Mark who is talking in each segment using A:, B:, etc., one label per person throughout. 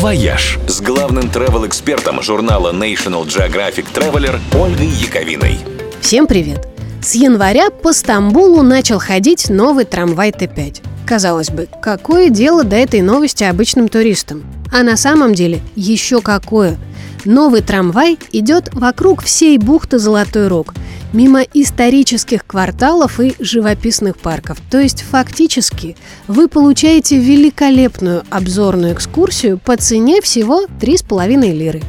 A: «Вояж» с главным travel-экспертом журнала National Geographic Traveler Ольгой Яковиной.
B: Всем привет! С января по Стамбулу начал ходить новый трамвай Т5. Казалось бы, какое дело до этой новости обычным туристам? А на самом деле еще какое – Новый трамвай идет вокруг всей бухты Золотой Рог, мимо исторических кварталов и живописных парков. То есть фактически вы получаете великолепную обзорную экскурсию по цене всего 3,5 лиры.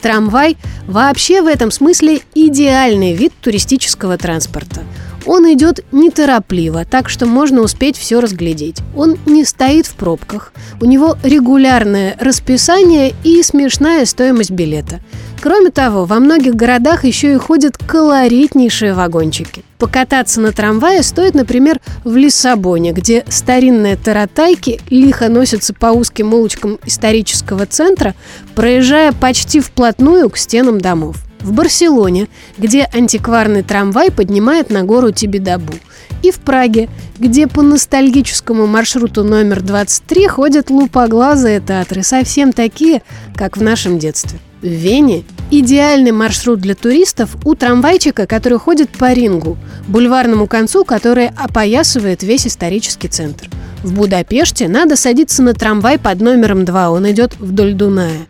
B: Трамвай вообще в этом смысле идеальный вид туристического транспорта – он идет неторопливо, так что можно успеть все разглядеть. Он не стоит в пробках. У него регулярное расписание и смешная стоимость билета. Кроме того, во многих городах еще и ходят колоритнейшие вагончики. Покататься на трамвае стоит, например, в Лиссабоне, где старинные таратайки лихо носятся по узким улочкам исторического центра, проезжая почти вплотную к стенам домов в Барселоне, где антикварный трамвай поднимает на гору Тибидабу, и в Праге, где по ностальгическому маршруту номер 23 ходят лупоглазые театры, совсем такие, как в нашем детстве. В Вене идеальный маршрут для туристов у трамвайчика, который ходит по рингу, бульварному концу, который опоясывает весь исторический центр. В Будапеште надо садиться на трамвай под номером 2, он идет вдоль Дуная.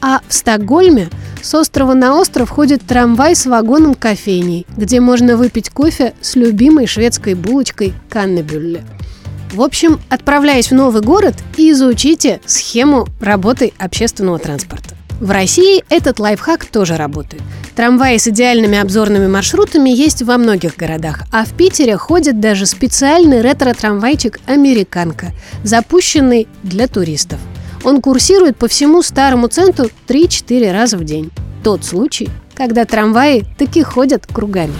B: А в Стокгольме с острова на остров ходит трамвай с вагоном кофейней, где можно выпить кофе с любимой шведской булочкой каннебюлле. В общем, отправляясь в новый город изучите схему работы общественного транспорта. В России этот лайфхак тоже работает. Трамваи с идеальными обзорными маршрутами есть во многих городах, а в Питере ходит даже специальный ретро-трамвайчик «Американка», запущенный для туристов. Он курсирует по всему старому центру 3-4 раза в день. Тот случай, когда трамваи таки ходят кругами.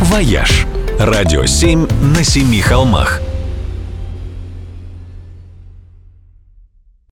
A: «Вояж» – радио 7 на семи холмах –